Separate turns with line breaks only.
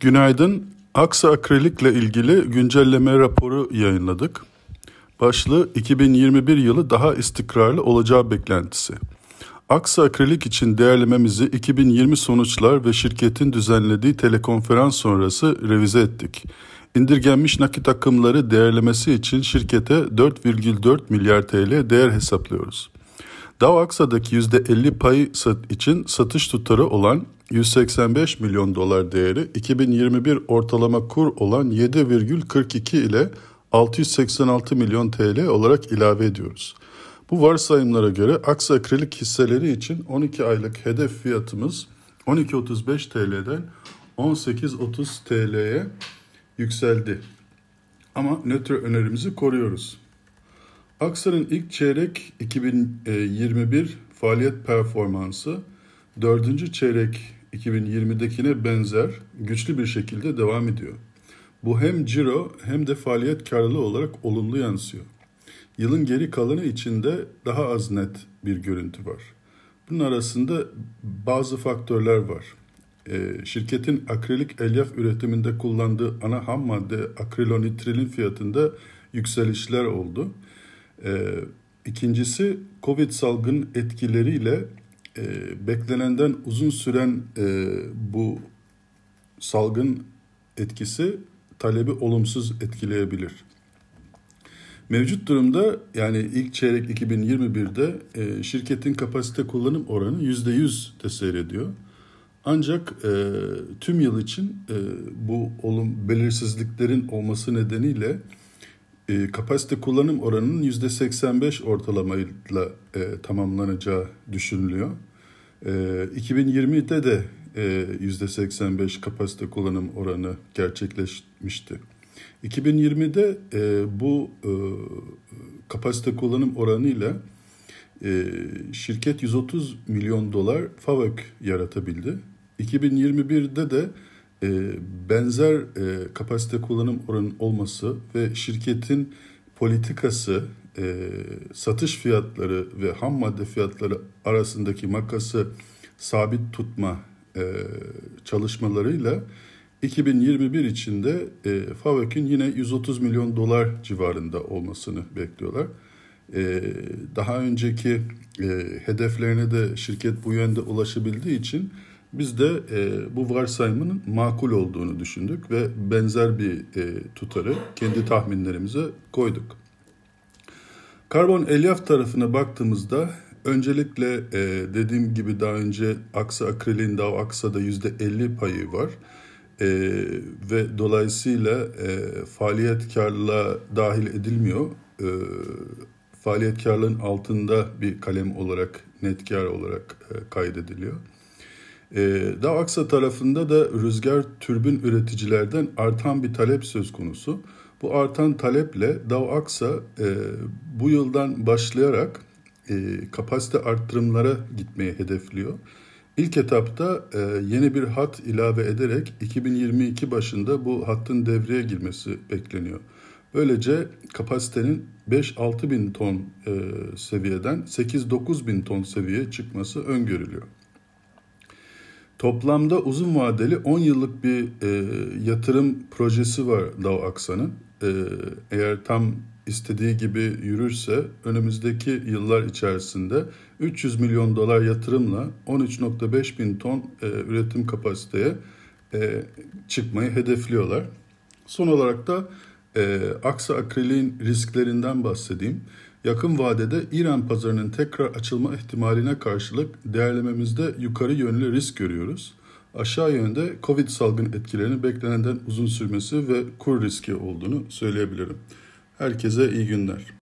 Günaydın. Aksa akrilikle ilgili güncelleme raporu yayınladık. Başlığı 2021 yılı daha istikrarlı olacağı beklentisi. Aksa akrilik için değerlememizi 2020 sonuçlar ve şirketin düzenlediği telekonferans sonrası revize ettik. İndirgenmiş nakit akımları değerlemesi için şirkete 4,4 milyar TL değer hesaplıyoruz. Dow Aksa'daki %50 pay için satış tutarı olan 185 milyon dolar değeri 2021 ortalama kur olan 7,42 ile 686 milyon TL olarak ilave ediyoruz. Bu varsayımlara göre Aksa akrilik hisseleri için 12 aylık hedef fiyatımız 12.35 TL'den 18.30 TL'ye yükseldi. Ama nötr önerimizi koruyoruz. Aksa'nın ilk çeyrek 2021 faaliyet performansı dördüncü çeyrek 2020'dekine benzer güçlü bir şekilde devam ediyor. Bu hem ciro hem de faaliyet karlılığı olarak olumlu yansıyor. Yılın geri kalanı içinde daha az net bir görüntü var. Bunun arasında bazı faktörler var. E, şirketin akrilik elyaf üretiminde kullandığı ana ham madde akrilonitrilin fiyatında yükselişler oldu. E, ikincisi Covid salgın etkileriyle e, beklenenden uzun süren e, bu salgın etkisi talebi olumsuz etkileyebilir. Mevcut durumda yani ilk çeyrek 2021'de e, şirketin kapasite kullanım oranı %100 de seyrediyor. Ancak e, tüm yıl için e, bu olum belirsizliklerin olması nedeniyle e, kapasite kullanım oranının %85 ortalamayla e, tamamlanacağı düşünülüyor. E, 2020'de de e, %85 kapasite kullanım oranı gerçekleşmişti. 2020'de e, bu e, kapasite kullanım oranıyla e, şirket 130 milyon dolar FAVÖK yaratabildi. 2021'de de benzer e, kapasite kullanım oranı olması ve şirketin politikası, e, satış fiyatları ve ham madde fiyatları arasındaki makası sabit tutma e, çalışmalarıyla 2021 içinde e, FAVÖK'ün yine 130 milyon dolar civarında olmasını bekliyorlar. E, daha önceki e, hedeflerine de şirket bu yönde ulaşabildiği için biz de e, bu varsayımın makul olduğunu düşündük ve benzer bir e, tutarı kendi tahminlerimize koyduk. Karbon elyaf tarafına baktığımızda öncelikle e, dediğim gibi daha önce Aksa Akril'in Dow Aksa'da %50 payı var. E, ve dolayısıyla e, faaliyet karlılığa dahil edilmiyor. E, faaliyet karlılığın altında bir kalem olarak net kar olarak e, kaydediliyor. Ee, Aksa tarafında da rüzgar türbün üreticilerden artan bir talep söz konusu. Bu artan taleple Aksa e, bu yıldan başlayarak e, kapasite arttırımlara gitmeyi hedefliyor. İlk etapta e, yeni bir hat ilave ederek 2022 başında bu hattın devreye girmesi bekleniyor. Böylece kapasitenin 5-6 bin ton seviyeden 8-9 bin ton seviyeye çıkması öngörülüyor. Toplamda uzun vadeli 10 yıllık bir e, yatırım projesi var Dow Aksa'nın. E, eğer tam istediği gibi yürürse önümüzdeki yıllar içerisinde 300 milyon dolar yatırımla 13.5 bin ton e, üretim kapasiteye e, çıkmayı hedefliyorlar. Son olarak da e, Aksa Akril'in risklerinden bahsedeyim. Yakın vadede İran pazarının tekrar açılma ihtimaline karşılık değerlememizde yukarı yönlü risk görüyoruz. Aşağı yönde Covid salgın etkilerinin beklenenden uzun sürmesi ve kur riski olduğunu söyleyebilirim. Herkese iyi günler.